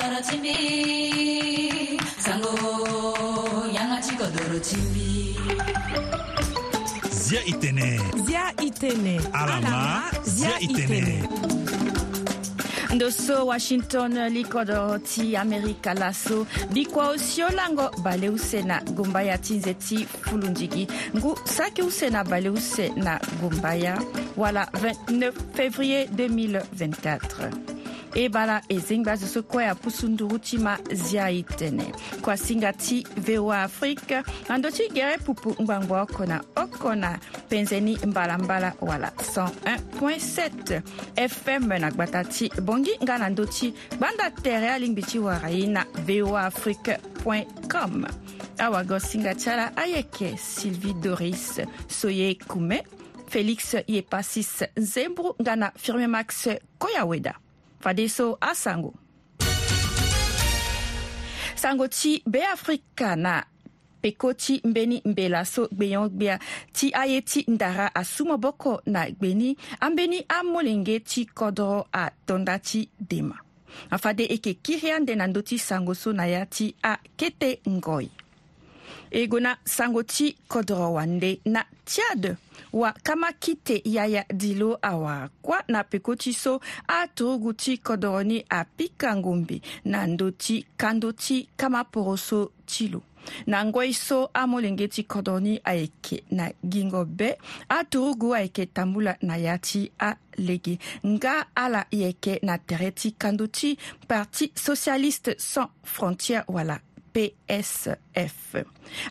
doro chimbi sango yanga chiko doro chimbi zia itene zia itene alama zia itene, zia itene. ndo so washington likodo ti amerika laso bikua osio lango bale use na gombaya ti nze ti fulunzigi ngu saki use na bale use na gombaya wala 29 février 2024 e bara e zengba zo so kue apusu nduru ti ma zia e tënë kua singa ti voa afrique na ndö ti gere pupu ngbangba oko na oko na penzeni mbalambala wala 101.7 fm na gbata ti bongi nga na ndö ti gbanda tere alingbi ti wara ye na voa afrique com awago singa ti ala ayeke sylvie doris so ye kume félix ye pasis nzembru nga na firme max koyaweda fadeso asango sango ti beafrika na peko ti mbeni mbela so gbeyon gbia ti aye ti ndara asu boko na gbeni ambeni amolenge ti kodro atondá ti dema afade eke yeke kiri ande na ndö ti sango so na ya ti akete ngoi e gue na sango ti kodro wande na ti ade wa kama kite yaya di lo awakua na peko ti so atogu ti kodro ni apikango mbi na ndö ti kando ti kama poro so ti lo na ngoi so amolenge ti kodro ni ayeke na gingo be atogu ayeke tambula na ya ti alege nga ala yeke na tere ti kando ti parti socialiste sans frontière wala psf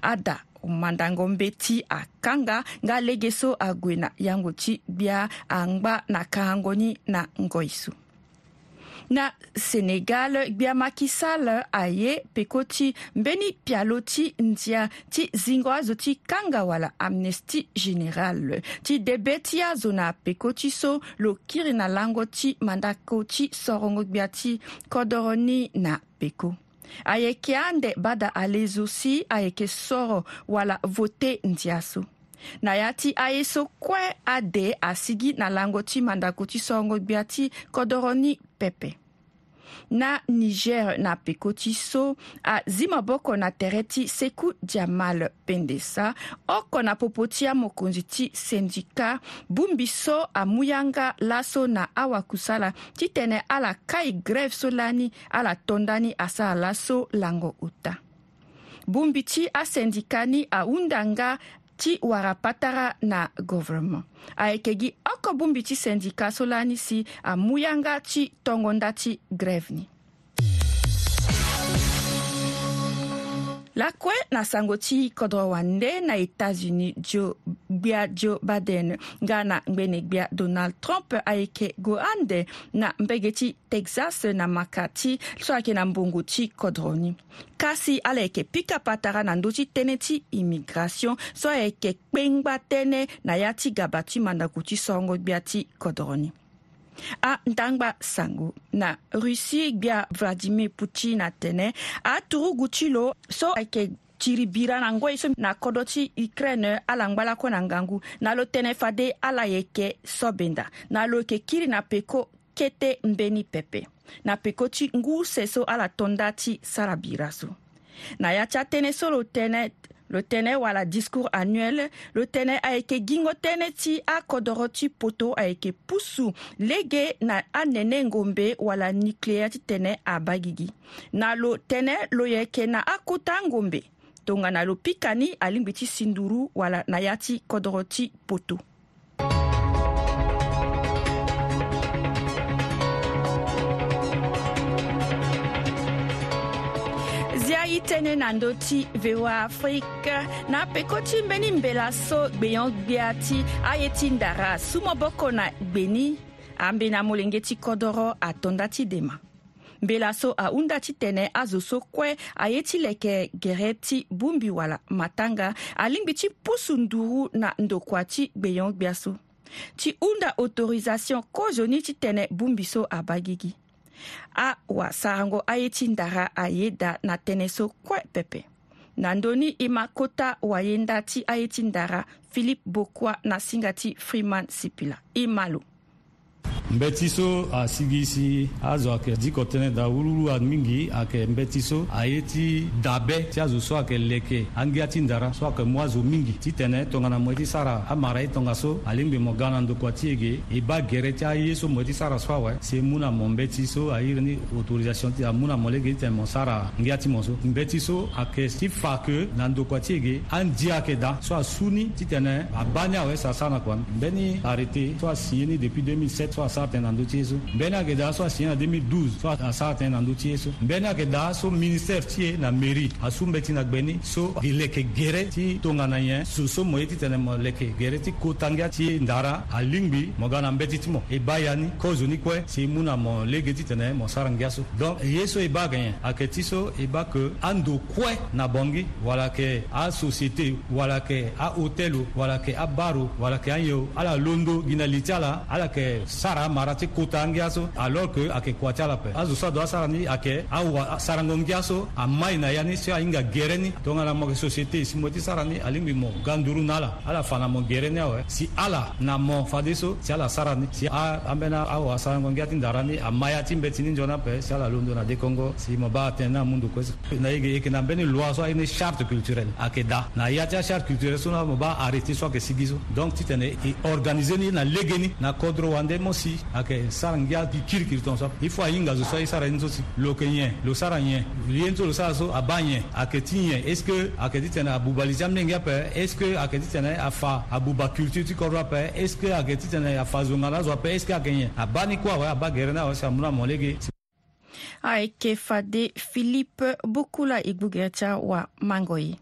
ada mandango mbe ti akanga nga lege so ague na yango ti gbia angba na kahangoni na ngoi so na senegal gbia maki sall aye peko ti mbeni pialo ti ndia ti zingo azo ti kanga wala amnesty général ti debe ti azo na peko ti so lo kiri na lango ti mandako ti sorongo gbia ti kodro ni na peko ayeke ande bada da si ayeke soro wala vote ndia so na ya ti aye so kue ade asigi na lango ti mandako ti songo gbia ti kodro ni pepe na niger na peko ti so azì maboko na tere ti seku diamal pendesa oko na popo ti amokonzi ti sendika bungbi so amû yanga laso na awakusala ti tene ala kai grève so lani ala tondani asara laso lango uta bongbi ti asendika ni ahunda nga ti wara patara na gouvernement ayeke gi oko gbungbi ti syndicat so lani si amu yanga ti tongo nda ti grève ni lakue na sango ti kodro wande na états-unis jo gbia joe baden nga na ngbene gbia donald trump ayeke go ande na mbege ti texas na maka ti so ayeke na mbongo ti kodro ni kasi ala yeke pikapa tara na ndö ti tënë ti immigration so ayeke kpengba tënë na ya ti gaba ti mandaku ti sorongo gbia ti kodro ni andangba sango na russie gbia vladimir putin atene aturu guti lo so ayeke tiri bira na ngoi so na kodro ti ukraine ala ngbala na ngangu na lo tënë fade ala yeke sobenda na lo yeke kiri na peko kete mbeni pepe na peko ti ngu se so ala tonda ti sara bira so na ya ti atënë so lo tënë lotënë wala discours annuel lo tënë ayeke gingo tënë ti akodro ti poto ayeke pusu lege na anene ngombe wala nukléaire ti tene abagi gi na lo tënë lo yeke na akuta ngombe tongana lo pikani alingbi ti sinduru wala na ya ti kodro ti poto i tënë na ndö ti voa afrique na apeko ti mbeni mbela so gbeyon gbia ti aye ti ndara so moboko na gbeni ambeni amolenge ti kodro atonda ti dema mbela so ahunda ti tene azo so kue aye ti yeke gere ti bongbi wala matanga alingbi ti pusu nduru na ndokua ti gbeyon gbia so ti hunda autorisation kozoni ti tene bongbi so abagigi awasarango aye ti ndara aye da na tënë so kue pepe na ndöni e ma kota wayenda ti aye ti ndara philipe bokua na singa ti freeman sipila e ma lo n bɛ tiso a sigi si azo ayeke diko tënë da wululu amingi ayeke n be ti so aye ti dabe ti azo so ayeke leke angia ti ndara so ayeke mu azo mingi titene tongana mo ye ti sara amara ye tongaso alingbi mo ga na ndokua ti yege e ba gere ti aye so mo ye ti sara so awe si e mu na mo mbe ti so airi ni autorisation ti amu na mo lege titene mo sara ngia ti mo so mbe ti so ayeke ti fa yeke na ndokua ti yege andia ayeke da so asu ni titene abani awe sara sara na kua mbe ni arrêté so asigné ni depuis 2007 so asa tene na ndö ti ye so mbeni ayeke daa so asiye na 2012 so asa atene na ndö ti ye so mbeni ayeke daa so ministère ti e na mairie asu mbe ti na gbeni so e yeke gere ti tongana nyen zo so mo ye titene mo yeke gere ti kotangia ti e ndara alingbi mo ga na mbeti ti mo e ba ya ni kozo ni kue si mu na mo lege titene mo sarangia so donc ye so e ba yeke nyen ayeke ti so e ba yeke ando kue na bongi wala yeke asosiété wala yeke ahôtel o wala yeke abar o wala yeke anyen o ala londo gi na li ti ala ala yeke sara amara ti kuta ngia so alors que ayeke kua ti ala pe azo so ado asara ni ayeke asarango ngia so amaï na ya ni so ahinga gere ni tongana mo yeke société si mo ti sara ni alingbi mo ga nduru na ala ala fa na mo gere ni awe si ala na mo fade so si ala sara ni si ambeni awasarango ngia ti ndara ni ama ya ti mbe ti ni nzoni ape si ala londo na dé congo si mo ba atene na amundu kue so na yeke yeke na mbeni loi so aini charte culturelle ayeke da na ya ti acharte culturelle so na mo ba arrêté so ayeke sigi so donc titene e organise ni na lege ni na kodro wande mo si si ake sara ngia ti kiri kiri ton so i fo ayinga zo so i sara nzo si lo ke nye lo sara nye rien to lo sara so aba nye ake ti nye est ce que ake ti tene abubalizi amne ngia pe est ce que ake ti tene afa abuba culture ti kodro ape est ce que ake ti tene afa zonga na zo ape est ce que ake nye aba ni kue awe aba gere na awe si amû na mo lege ayeke fade philippe bokula e gbugere ti awa mango ye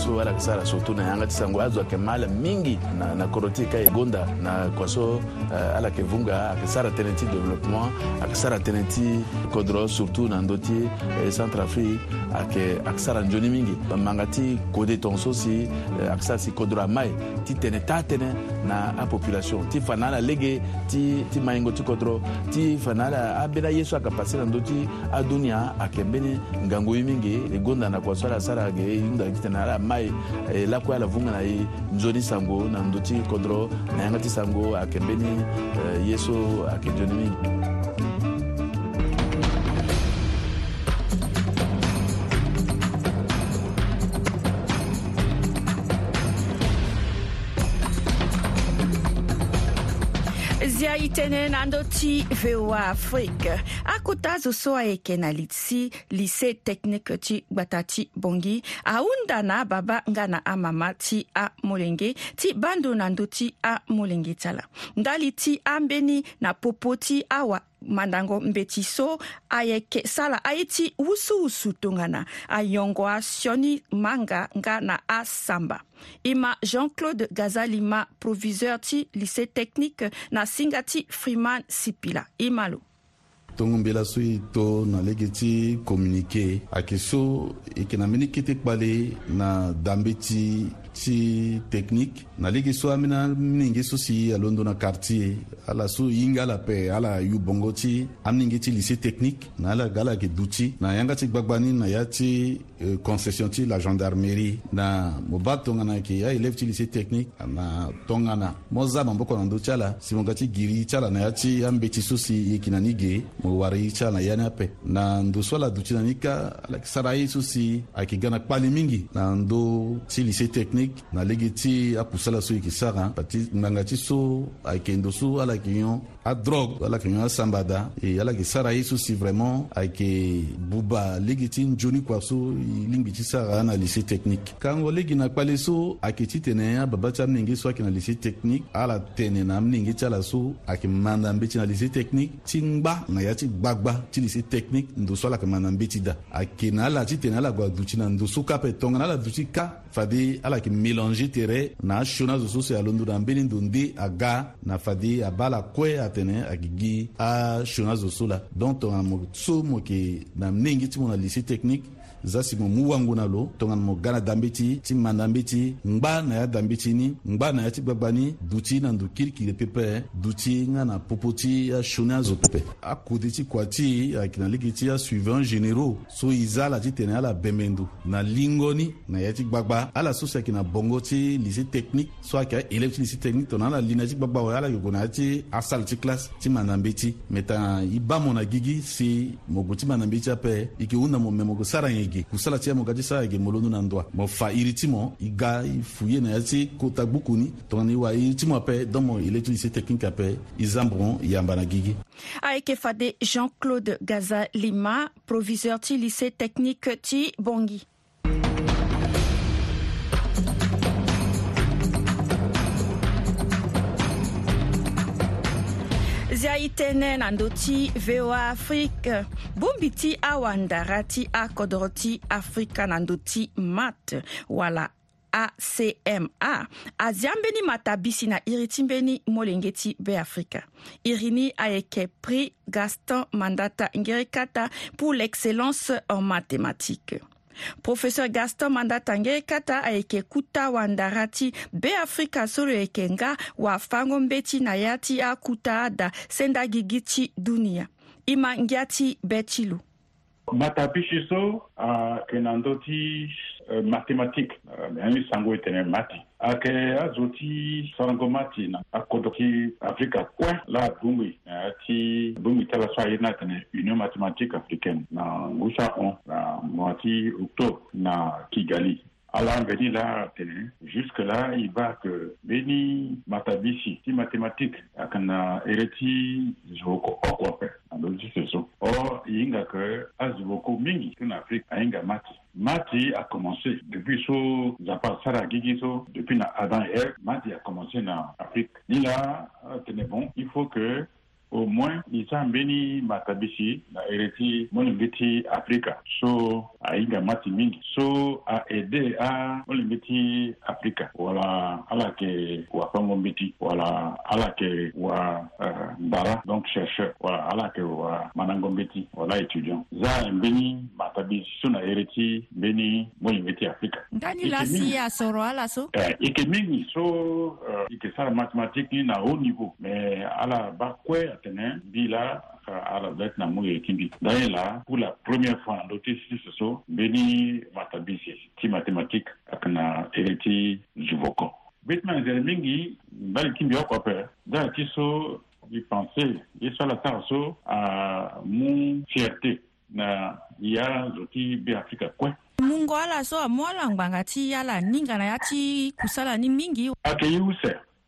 so alakisa ala surtout na ye anga ti sango azo ayeke ma ala mingi na, na koro ti e ka e gonda na kua so uh, ala yeke vunga ayeke sara tënë ti développement ayeke sara tënë ti kodro surtout na ndö ti eh, centre afrique ayeke ayeke sara nzoni mingi manga ti kodé tongaso euh, si ayeke sara si kodro ama e ti tene taa tënë na apopulation ti fa na ala lege ti, ti maingo ti kodro ti fa na ala ambeni ayeso ayeke passe na ndö ti adunia ayeke mbeni ngangu ye mingi e gonda na kua so ala sara ayeke hunda ti tene ala ma ye lakoya la vunga na ye nzoni sango na ndö ti kodro na yanga ti sango ayeke mbeni euh, ye so ayeke nzoni mingi ni tënë na ndö ti voa afrique akota azo so ayeke na li ti lycée technique ti gbata ti bongi ahunda na ababa nga na amama ti amolenge ti bandu na ndö ti amolenge ti ala ndali ti ambeni na popo ti awa mandango mbeti so ayeke sala aye ti wusuwusu tongana ayongo asioni manga nga na asamba e ma jean-claude gazali ma proviseur ti lycée technique na singa ti freeman sipila e ma lo tongmbela so e to na lege ti kominike ayeke so e yeke na mbeni kete kpale na dambe ti ti teknike na lege so ambeni aminenge so si alondo na quartier ala so hinga ala pe ala yu bongo ti aminenge ti lycée technique na ala ga ala yeke duti ti na yanga ti gbagba ni na ya ti euh, concession ti la gendarmerie na mo ba tongana yeke ya élève ti lycée technique na tongana mo za maboko na ndö ti ala si mo ga ti giri ti ala na ya ti ambeti so si e yeke na ni ge mo warichana yani ape na ndo so ala duti na ni ka ala yeke sara ye so si ayeke ga na kpali mingi na ndö ti lycée technique na lege ti apusu ala so yeke sara pati ngbanga ti so ayeke ndo so ala yeke yon a drogue ala ka ɲɔgɔn sanba da ala ke sara yesu si vraiment ayeke buba ligi ti nzoni kua so lingbi ti sara na lycée technique kango ligi na kpale so ayeke ti tene ababa ti aminenge so ayeke na lycée technique ala tene na aminenge ti ala so ayeke manda mbeti na lycée technique ti ngba na ya ti gbagba ti lycée technique ndo so ala yeke manda mbeti da ayeke na ala ti tene ala gua duti na ndo so kape tongana ala duti ka fade ala yeke mélange tere na asio na azo so si alondo na mbeni ndo nde aga na fade abâ ala kue atene ayeke gi ashona zo so la donc tongana mo so mo yeke na ndenge ti mo na lycée technique zasi mo mu wangu na lo tongana mo ga na dambe ti ti manda mbe ti ngba na ya dambe ti ni ngba na ya ti gbagba ni du ti na ndu kirikiri pepe du ti nga na popo ti asioni azo pepe akode ti kua ti ayeke na ligi ti asuivant généraux so e za ala ti tene ala bembe ndu na lingoni na ya ti gbagba ala so si ayeke na bongo ti lycée technique so ayeke aélève ti lycée technique tongana ala li na ya ti gbagba awe ala yoko na ya ti asale ti classe ti manda mbe ti me tanga i ba mo na gigi si mo gue ti manda mbe ti ape e yeke hunda mo me mo gue sara nyen ege kusala mo ga ti sara yeke molonu na ndö mo fa iri ti mo ti kota ni tongana wa iri ti mo ape don mo e le ti lise ape e zambron yamba gigi fade jean claude gaza lima proviseur ti lycée technique ti bongi zia e tënë na ndö ti voa afrique bongbi ti awandara ti akodro ti afrika na ndö ti mat wala acma azia ambeni matabisi na iri ti mbeni molenge ti beafrika iri ni ayeke prix gaston mandata ngeri kata pour l'excellence en mathématiques professeur gaston mandatanga e kata ayeke kuta wandara ti beafrika so lo yeke nga wafango mbe ti na ya ti akuta ada senda gigi ti dunia e ma ngia ti be ti lo matapishi so ayeke na ndö e, ti mathématique mbi ani sango e tene ma ti ayeke azo ti sarango ma ti na akodro ti afrika kue la abungbi na yâ ti bungbi ti ala so aye ni atene union mathématique africaine na ngu saon na mois ti octobre na kigali ala veni la atene jusque là i va ke mbe ni matabi si ti mathématique ayeke na ere ti zo oko oko ape Seso. Or, yinga ke aziboko mingi en Afrique un mati. Mati a commencé depuis so zapar sara gigi so depuis na Adam et elle, mati a commencé na Afrique. Ni a... Ah, tenez bon, il faut que au moins i isa mbeni matabisi na ereti moni ti afrika so ainga mati mingi so aede a moni mbeti afrika wala ala yeke wafango mbeti wala ala yeke wa uh, donc chercheur wala ala yeke wa manango mbeti wala étudiant za mbeni matabisi so na ti mbeni moni ti afrika ndani lasi ya soro ala so eh, ike mingi so uh, ike sara mathématique ni na haut niveau mais ala ba kue tɛmɛ bi la ka arabɛ tɛna mun ye tindi dan ye la pour la première fois lo tɛ si soso be ni matabise ti mathématique a kana ereti zubɔkɔ be tɛna zɛrɛ mingi bali tindi a kɔfɛ da ti so i pense i sala taga so a mun fierté na ya zo ti be afrika kue mungo ala so a mu ala ngbanga ti ya la ni ngana ya ti kusa la ni mingi ayeke ye use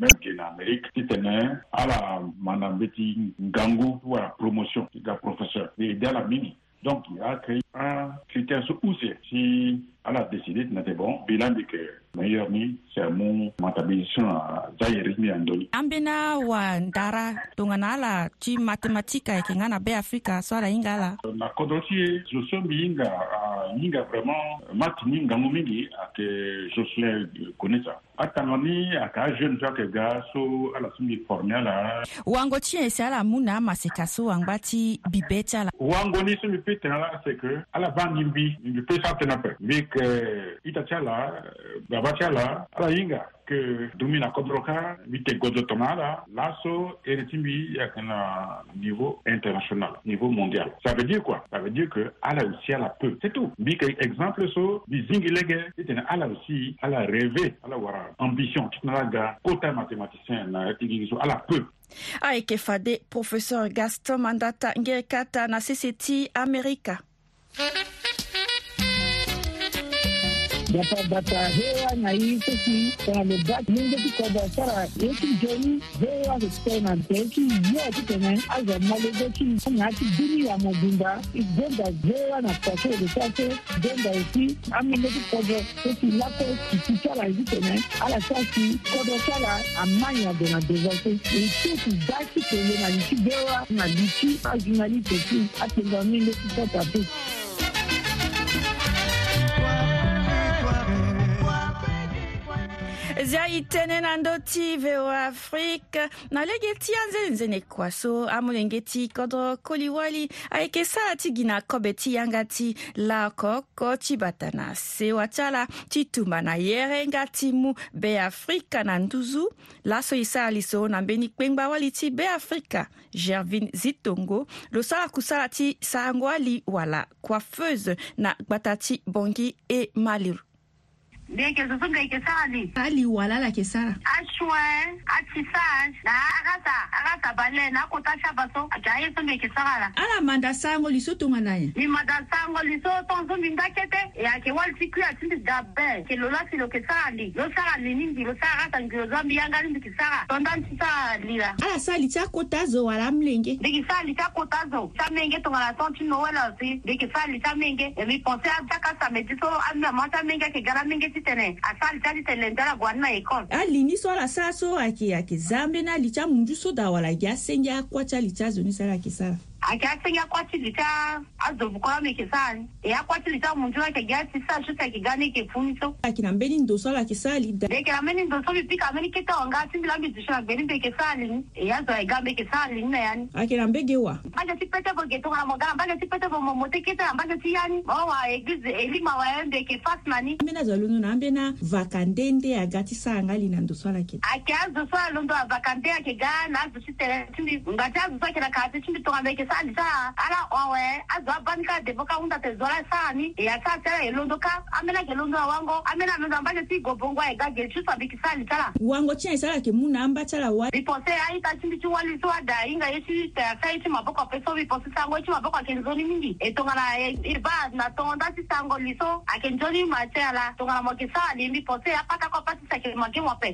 même en Amérique, si ce n'est à la Manambeti Ngango ou à la promotion d'un professeur et dans la mini. Donc, il a créé un critère sur où c'est. Si elle a décidé que c'était bon, bilan de que meilleur ni c'est mon matabilisation à Zairismi Andoli. Ambena wa ndara tungana la tu mathématique et kingana be Africa soit la ingala. Ma kodoti je suis Inga, inga vraiment mat minga mumingi à que je suis euh, connaître. ça atanga ni a ka jeune ta kɛ ga so ala sun bi fɔrimiya la wango tiɲɛ e ala mun na ma se ka so wangba ti bi bɛɛ ta la wango ni sun bi pe tɛŋa la c'est que ala b'a nin bi bi pe sa tɛnɛ fɛ bi kɛ i ta ca la eh, baba ca la ala yinga ke dumina kobroka mite godo tomara lasso eretimbi yakana niveau international niveau mondial ça veut dire quoi ça veut dire que ala aussi ala peut c'est tout bi exemple so bi zingilege c'est ala aussi ala rêver ala wara ambition tnaga kota mathématicien na yatigigiso ala peu ayeke fade professeur gaston mandata ngeri kata na ccti yapabata hewa na yiteki tanaloba lenge ti koba sara ye ti joni hewa so tene na nze ti yo ti tene azo malege ti anga ti bini ya mo gbumba e gbenda hewa na pase e lo sase gbenda e ti amenge ti kodo so ti lako kiti sara e ti tene ala sa si kodo sara amani ado na devase e ti ti da ti tene na li ti hewa na li ti azuna li teki atengba menge ti sata be zia e tënë na ndö ti voa afrique na lege ti anzenzene kua so amolenge ti kodro koliwali ayeke sara ti gi na kobe ti yanga ti laokoko ti bata na sewa ti ala ti tumba na yerenga ti mu beafrika na nduzu laso e sara liso na mbeni kpengba wali ti beafrika gervin zitongo lo sara kusara ti sarango ali wala coiffeuse na gbata ti bongi e maliru bekesesung kaikesani ali walala kesara ashwe achisash na akasa akasabale nakotashaba so ajaye so bekesagala ala manda sango liso tonga na ye ni manda sango liso tonzo minda kete ya ke wal tikui atindi dabe ke lola silo kesara ndi lo sara lini ndi lo sara akasa ngilo zambi yangali ndi kisara tonda ntisara la ala sali tya kota zo wala mlenge bekesali tya kota zo tya menge tongala ton ti nowela si bekesali tya menge emi pense atakasa mediso amia mata menge akegala menge ti ti tene asali ti ali tene nzala gua ni na e kon ali ni so ala sara so ayeke ayeke za ambeni ali ti amunzu so da wala yeke asengi akua ti ali ti azo ni sara ayeke sara akyasenge akwatile ca azovukɔla mekesali eyakwatile ca muntu akegati sashuta kigane kepfunyiso akina mbeni ndoso ala kesali da lekela mbeni ndoso bipika ambeni keta wanga asindila mbizishona gbeni mbekesalini eyazoa ega mbekesalini na yani akela mbegewa mbanje sipetevo getokola mogala mbanje sipetevo momote ketela mbanje siyani mawawa eglize elima waembeke fasinani ambeni azoa londo na ambena vakande nde aga ti sanga ali na ndoso ala keta ake azoso alondo avakande akega na azositele tindi ngati azoso akela kala ti tindi tonga Ah sani e sa ala ɔwɛ azɔ bani ka defo ka hunta tɛ zɔla sani ya sa sɛra ye londo ka an bena ke londo awango an bena londo an base ti gobongo ye ga geri susa biki sali tala wango tiɲɛ sala ke mun na an ba tala wa bipɔse ayi ta cimbici wali so ada inga yeci tɛfɛ yeci maboko pe so bipɔse sango yeci maboko ake nzoni mingi e tongana i e, e ba na tongo da ti sango liso ake nzoni ma tɛ ala tongana mo ke sali bipɔse apatakɔ pati sake ma ke mo pɛ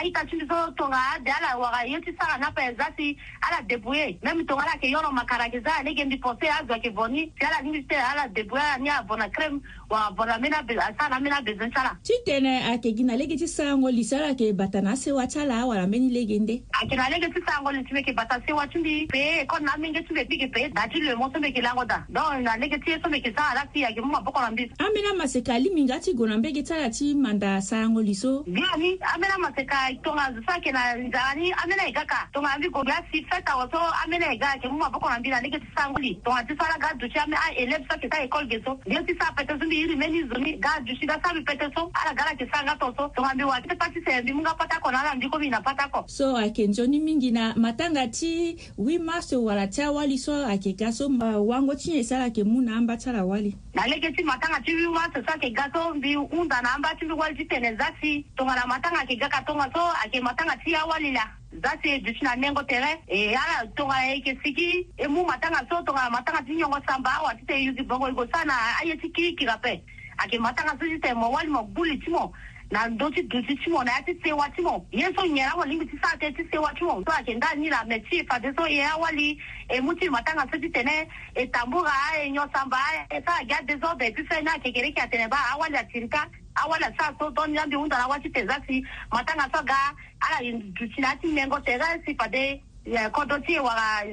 aita cimbiso tonga ade ala waga yeci sara na pɛ zasi ala debuye meme tonga ala ke yɔrɔ ma akarageza alege mbi pose azwake boni si ala ni se ala deboya ni avona crème wa avona mena be asala mena besoin sala ti tene ayeke gi na lege ti sango li si ala yeke bata na asewa ti ala awara mbeni lege nde ayeke na lege ti sango li si mbi yeke bata sewa ti mbi peye ekode na amenge ti mbi yekpi yeke peye da ti lo mo so mbi yeke lango da donc na lege ti ye so mbi yeke sara ala si ayeke mu maboko na mbi ambeni amaseka alimi nga ti gue na mbege ti ala ti manda sango li so bia ni ambeni amaseka tongazo so ayeke na nzara ni ambeni ayeka ka tongazo mbi gue mbi asi feta awe so ambeni ayeka ayeke mu maboko na mambili andeke tisanguli tongatisala gadushi ami aelebisa kita ekole ge so dio ti sara pete so mbi iri meni zumi gadushi ga sabi pete so ala ga la tisanga to so tongambi wati ti pati sembi mu nga patako na ala mbi komi na patako so ayeke nzoni mingi na matanga ti 8 mars wala ti awali so ayeke ga so wango ti nyen sara ayeke mu na amba ti ala wali na lege ti matanga ti 8 mars so ayeke ga so mbi hunda na amba ti mbi wali ti tene za si tongana matanga ayeke ga ka tongaso ayeke matanga ti awali la za te dusu na nengo tere e ala tongana ye yeke siki e mu matanga so tongana matanga ti nyongo samba awa ti te yusi bongo e go sara na aye ti kirikira ape ayeke matanga so ti te mo wali mo gbuli ti mo na ndö ti dusi ti mo na ya ti sewa ti mo ye so nyen awalingbi ti sara te ti sewa ti mo so ayeke nda ni na me ti e fade so e awali e mu ti matanga so ti tene e tambura e nyo samba e sara gi adésordre ti fe ni ayeke kere yeke atene ba awali atiri ka awala sa so ton nyambi unda na wati teza si matanga so ga ala dutina ti mengo teza si pade kodro ti e wara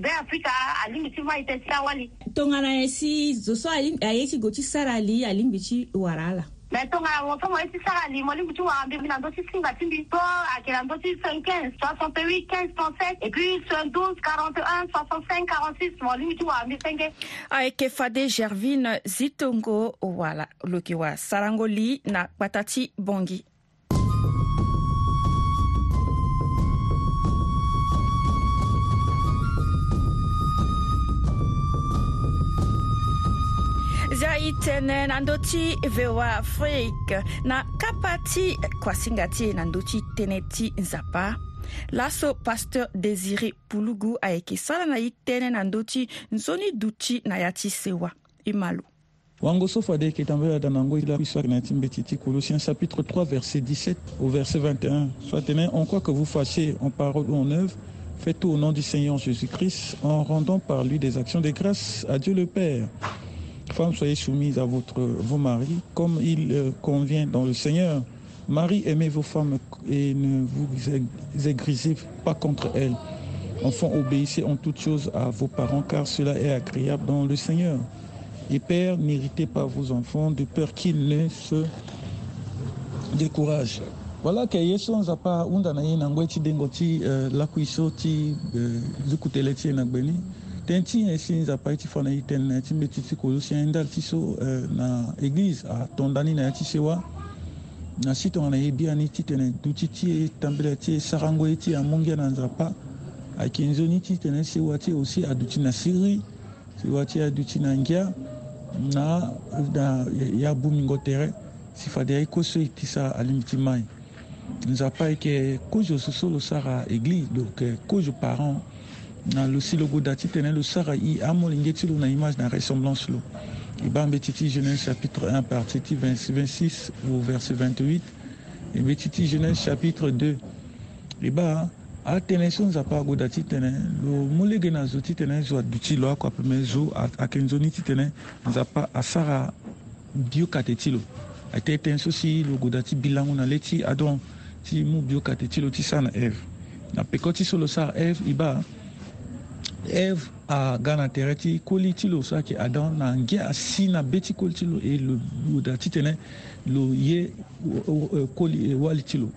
be afrika alingbi ti ma e tene ti awali tongana e si zo so aye si go ti sara li alingbi ti e wara ala Maintenant, wonto mwezi sara li mwali moutou wa ambi minan doti sing atimbi. Po, akilan doti 15, 68, 15, 37, et puis 12, 41, 65, 46, mwali moutou wa ambi senge. Aeke fade Gervine Zitongo wala, loki wa sarangoli na patati bongi. itenena andeo ty voa na kapati ty singati nandoti teneti tene nzapa laso pasteur désiré pulugu ayeke sara na nzoni duti na sewa e wango so fade yeke na la histoire na colossiens chapitre 3 verset 17 au verset 21 soit tene en quoi que vous fâchiez en parole ou en œuvre faites tout au nom du seigneur jésus-christ en rendant par lui des actions de grâce à dieu le père « Femmes, soyez soumise à votre, vos maris comme il euh, convient dans le Seigneur. Marie, aimez vos femmes et ne vous aigrisez pas contre elles. Enfants, obéissez en toutes choses à vos parents, car cela est agréable dans le Seigneur. Et Père, n'irritez pas vos enfants de peur qu'ils ne se découragent. Voilà que Yeshua Eh, ten ti ɲɛsin nzapa i ti fana i tɛni na i ti be titi k'olu siɲɛ ndali ti so eh, na eglize a tɔndani na ya ti se wa na si tongana ye bia e e e ni ti tene duti ti ye tanbela ti ye sarango ye ti amungia na nzapa ayeke nzoni ti tene si wa ti aussi aduti na syrie si wa ti aduti na ngia na, na ye abu mingo tere si fade ayeko so e ti sara alingbi ti mai nzapa ayeke kozo so so lo sara église donc eh, kozo parent na lo si logo da ti tene lo sara i amolinge ti lo na image na ressemblance lo e ba mbe ti ti genèse chapitre 1 partie ti 26 au verset 28 e mbe ti ti genèse chapitre 2 e ba atënë so nzapa ago da ti tene lo mu lege na zo ti tene zo aduti lo akua peme zo ayeke nzoni ti tene nzapa asara biokate ti lo ayeke tënë so si lo gue da ti bilango na lê ti adon ti mu biokate ti lo ti sara na eve na peko ti so lo sara eve e ba eve aga na tere ti koli ti lo so ayeke adam na ngia asi na be ti koli ti lo e lo, lo da titene lo ye uh, koli e, wali ti lo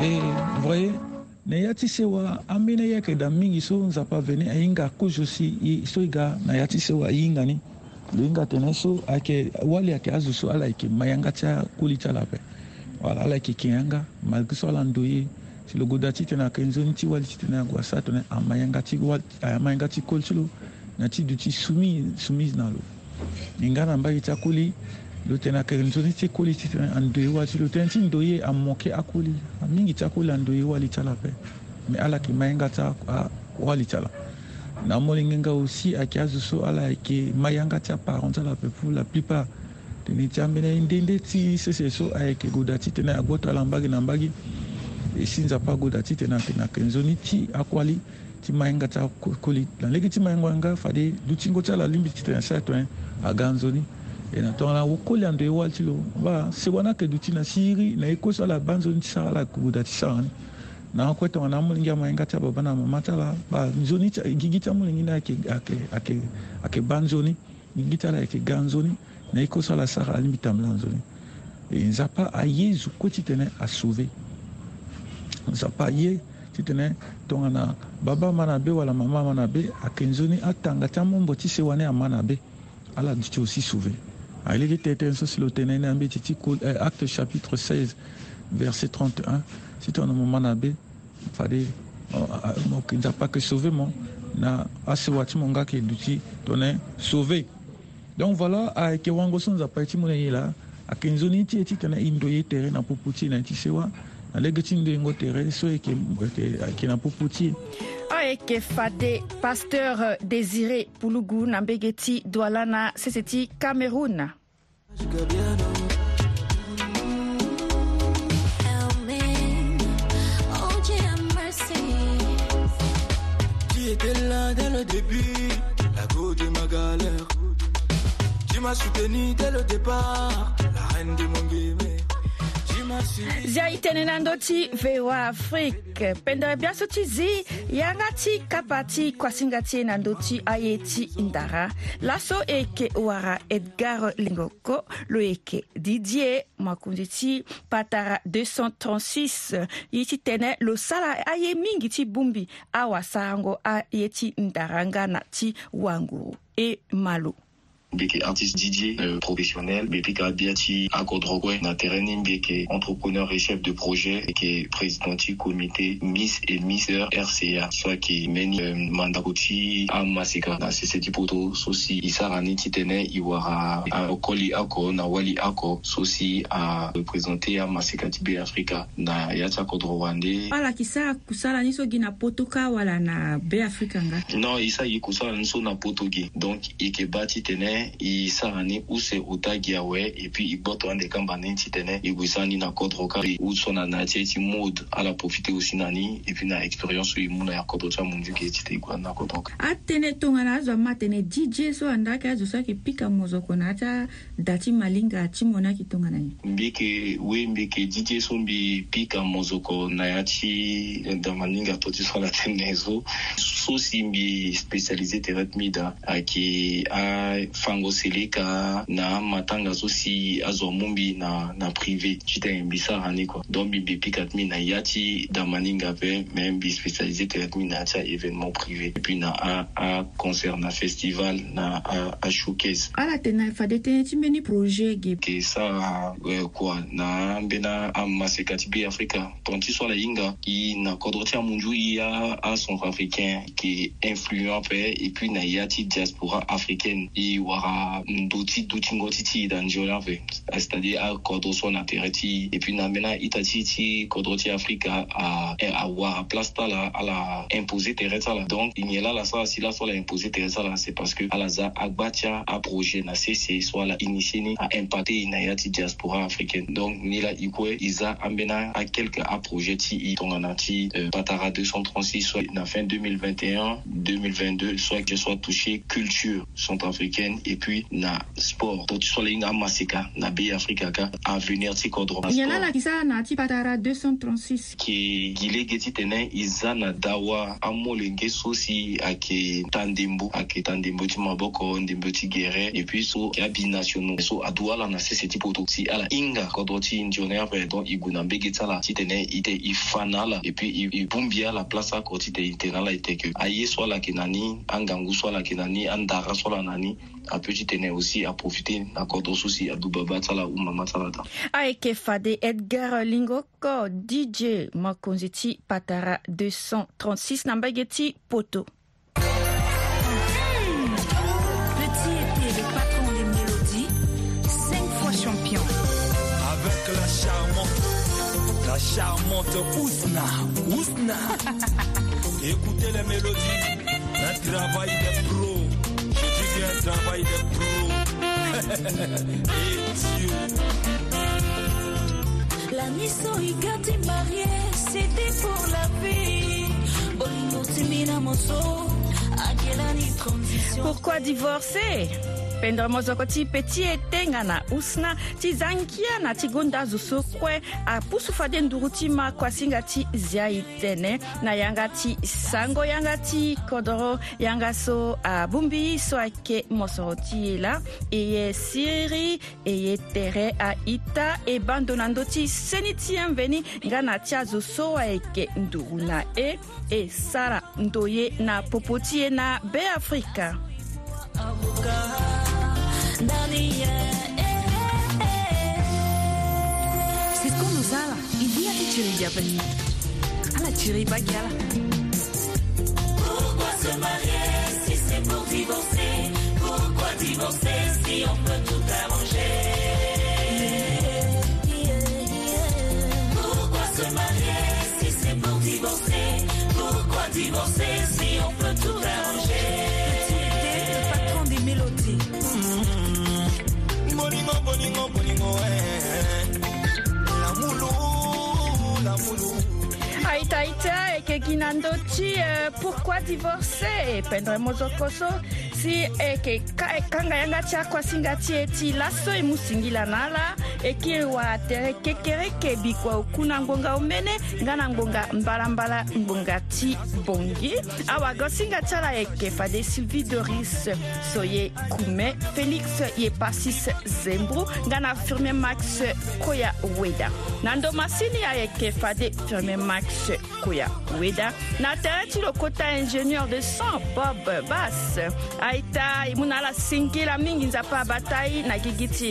e voyez na ya ti sewa ambeni ayeke da mingi so nzapa aveni ahinga kozo si so e ga na ya ti sewa ahinga ni lo hinga tene so ayeke wali ayeke azo so ala yeke ma yanga ti akoli ti ala ape wala ala yeke ken yanga malgré so ala ndo ye si lo guda ti tene ayeke nzoni ti wali ti tene agua sara tene amayanga ti wali amayanga ti koli ti lo na ti duti sumi soumise na lo e nga na mbage ti akoli lo tene ayeke nzoni ti koli ti tene andoi wali ti lo tënë ti ndö ye amoke akoli amingi ti akoli andö ye wali ti ala ape me ala yeke mayanga ti wali ti ala na amolengenga aussi ayeke azo so ala ayeke mayanga ti aparent ti ala ape pour la plupart tene ti ambeni ndende ti sese so ayeke guda ti tene agota ala mbage na mbage e sinza pagoda ti tene ayeke na yeke nzoni ti akuali ti mahinga ti akoli na lege ti mahingo yanga fade dutingo ti ala lingbi ti tene asara tongana aga nzoni e na tongana wokoli ando ye wali ti lo ba sewani ayeke duti na si hiri na ye kose ala ba nzoni ti e sara ala yeke buda ti sara ni na akue tongana amolingi amahinga ti ababa na mama ti ala ba nzoni ti gigi ti amolingi ni ayeke ba nzoni gigi ti ala ayeke ga nzoni na ye kose ala sara alingbi tambela nzoni e nzapa aye zo kue ti tene asauve nzapa ti tene tongana baba ma na be wala mama ma na be ayeke nzoni atanga ti amombo ti se wani ama na be ala duti aussi sauvé ayelege tëtënë so si lo tene ni ambeti ti acte chapitre 16 verset 31 si tongana mo ma na be fade oh, oh, n'a pas nzapa sauver mon na asewa ti mo nga yeke duti tongana sauvé donc voilà ayeke wango so nzapa ye ti mû na ye la ayeke nzoni ti ye ti tene ye tere na popo ti e na ye E e na pour Kinapopouti. que Fade, pasteur euh, Désiré Poulougou, bégéti Doualana, Seseti, Cameroun. Tu là dès le début, la go de ma galère. Tu m'as soutenu dès le départ, la zia itene na ndö ti voa afrique pende biaso ti zi yanga ti kapa ti kuasinga ti e na ndö ti aye ti ndara laso e yeke wara edgar lingoko lo yeke didier makunzi ti patara 236 ye ti tënë lo sara aye mingi ti bongbi awasarango aye ti ndara nga na ti wanguru e malo Beke artiste Didier euh, professionnel a Biati akodrogwe na terrain mbeke entrepreneur et chef de projet et qui est président du comité Miss et Misseur RCA soit qui meni euh, mandakoti amaseka na ah, sesedi poto sosi isarani titene iwara okoli ako na wali ako sosi a représenter amaseka tibe Africa na ya ti akodro ala kisa kusala ni so gi na poto ka wala na be Africa nga non isa ye kusala ni so na poto gi donc e yeke ba tene e sara ni use u da gi awe e puis i gboto ande kamba ni ti tene e gue ni na kodro kari u so na na ti e ti mode ala profite aussi na ni e puis na expérience e mu na ya kodro ti amunzu gi e ti te e gue na kodro kari atënë tongana azo ama tene didie so andage azo so ayeke pika mozoko na yâ ti ada ti malinga ti mo ni ayeke tongana ni mbi yeke we mbi yeke didie so mbi pika mozoko na yâ ti da malinga to ti so ala tënë so so si mbi spécialisé tere ti mi da ayeke mfango seleka na matanga so si azwa mu mbi na, na privé ti tene mbi sara ni kua donc mbi mbi pika ti mi na ya ti damaninga ape me mbi spécialisé tere ti mi na ya ti aévénement privé e puis na aconcert na festival na ashowcase ala tene na fade tënë ti mbeni projet ge yeke sara uh, kua na ambeni amaseka ti be afrika tongana ti so ala hinga i na kodro ti amunzu i acentrafricain yeke influent ape e puis na ya ti diaspora africaine i wa a ndoti Douti, ngotiti ti da c'est-à-dire à kodro so na tere terre et puis na mena ita ti ti kodro a a a place à la imposer tere là. la donc il n'y a là ça si la soit la imposer tere c'est parce que à za agba à Projet, na c'est soit la initie à à e diaspora africaine donc ni la i kue i à ambena à aprojet ti i tongana ti euh, patara 236 soit la fin 2021 2022 soit que soit touché culture centrafricaine et puis na sport to ti so le hinga amasika na be afrika ka avenir ti kodro yala la kisa na ti patara 236 yeke gile ge ti tene e za na dawa amolenge so si ayeke ta ndembo ayeke ta ndembo ti maboko ndembo ti gere e puis so yeke abinationaux so aduâ ala na sese ti poto si ala hinga kodro ti nzoni ape donc e gue na mbege ti ala ti tene e te e fa na ala e puis e bongbi ala place oko ti tene ala e teke aye so ala yeke na ni angangu so ala yeke na ni andara so ala na ni petit aîné aussi à profiter d'accord au souci à Duba Tala ou Mama Tala. Aïe Fade Edgar Lingoko DJ Makonziti Patara 236 Nambageti Poto. Petit des mélodies, fois champion. Avec patron la charmante Ousna, Ousna. Écoutez les mélodies, le travail des pros travail des pros. Et Dieu. La Nisso Igati mariée, c'était pour la vie. Bolingo Timina Mosso, Aguelani Transition. Pourquoi divorcer? pendra mozoko ti pe ti e tenga na usna ti za ngia na ti gonda azo so kue apusu fade nduru ti ma kuasinga ti zia e tënë na yanga ti sango yanga ti kodro yanga so abungbi so ayeke mosoro ti ye la e ye siri e ye tere aita e bando na ndö ti seni ti ambeni nga na ti azo so ayeke nduru na e e sara ndo ye na popo ti ye na beafrika C'est Sala, idia tuturia À la tuerie bagala. Pourquoi se marier si c'est pour divorcer Pourquoi divorcer si on peut tout arranger Pourquoi se marier si c'est pour divorcer Pourquoi divorcer si on peut tout nandoti euh, pourquoi divorcer ependre mozokoso si eke euh, kanga yanga ti akuasinga ti e ti laso e mu singila na ala e kiri wala tere kekere kebi kua oku na ngbonga omene nga na ngbonga mbalambala ngbonga ti bongi awagosinga ti ala e yeke fade sylvie doris so ye kume félix ye pasis zembru nga na firmé max koya weda na ndoma sini ayeke fade firmé max koya weda na tere ti lokota ingénieur de sang bob bas aita e mû na ala singi la mingi nzapa abata ye na gigi ti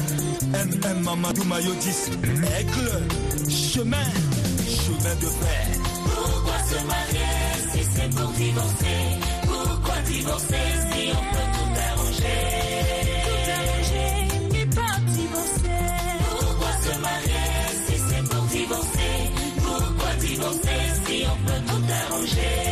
MM Mamadou Mayotis Aigle Chemin Chemin de paix. Pourquoi se marier si c'est pour divorcer Pourquoi divorcer si on peut tout arranger Tout arranger mais pas divorcer Pourquoi se marier si c'est pour divorcer Pourquoi divorcer si on peut tout arranger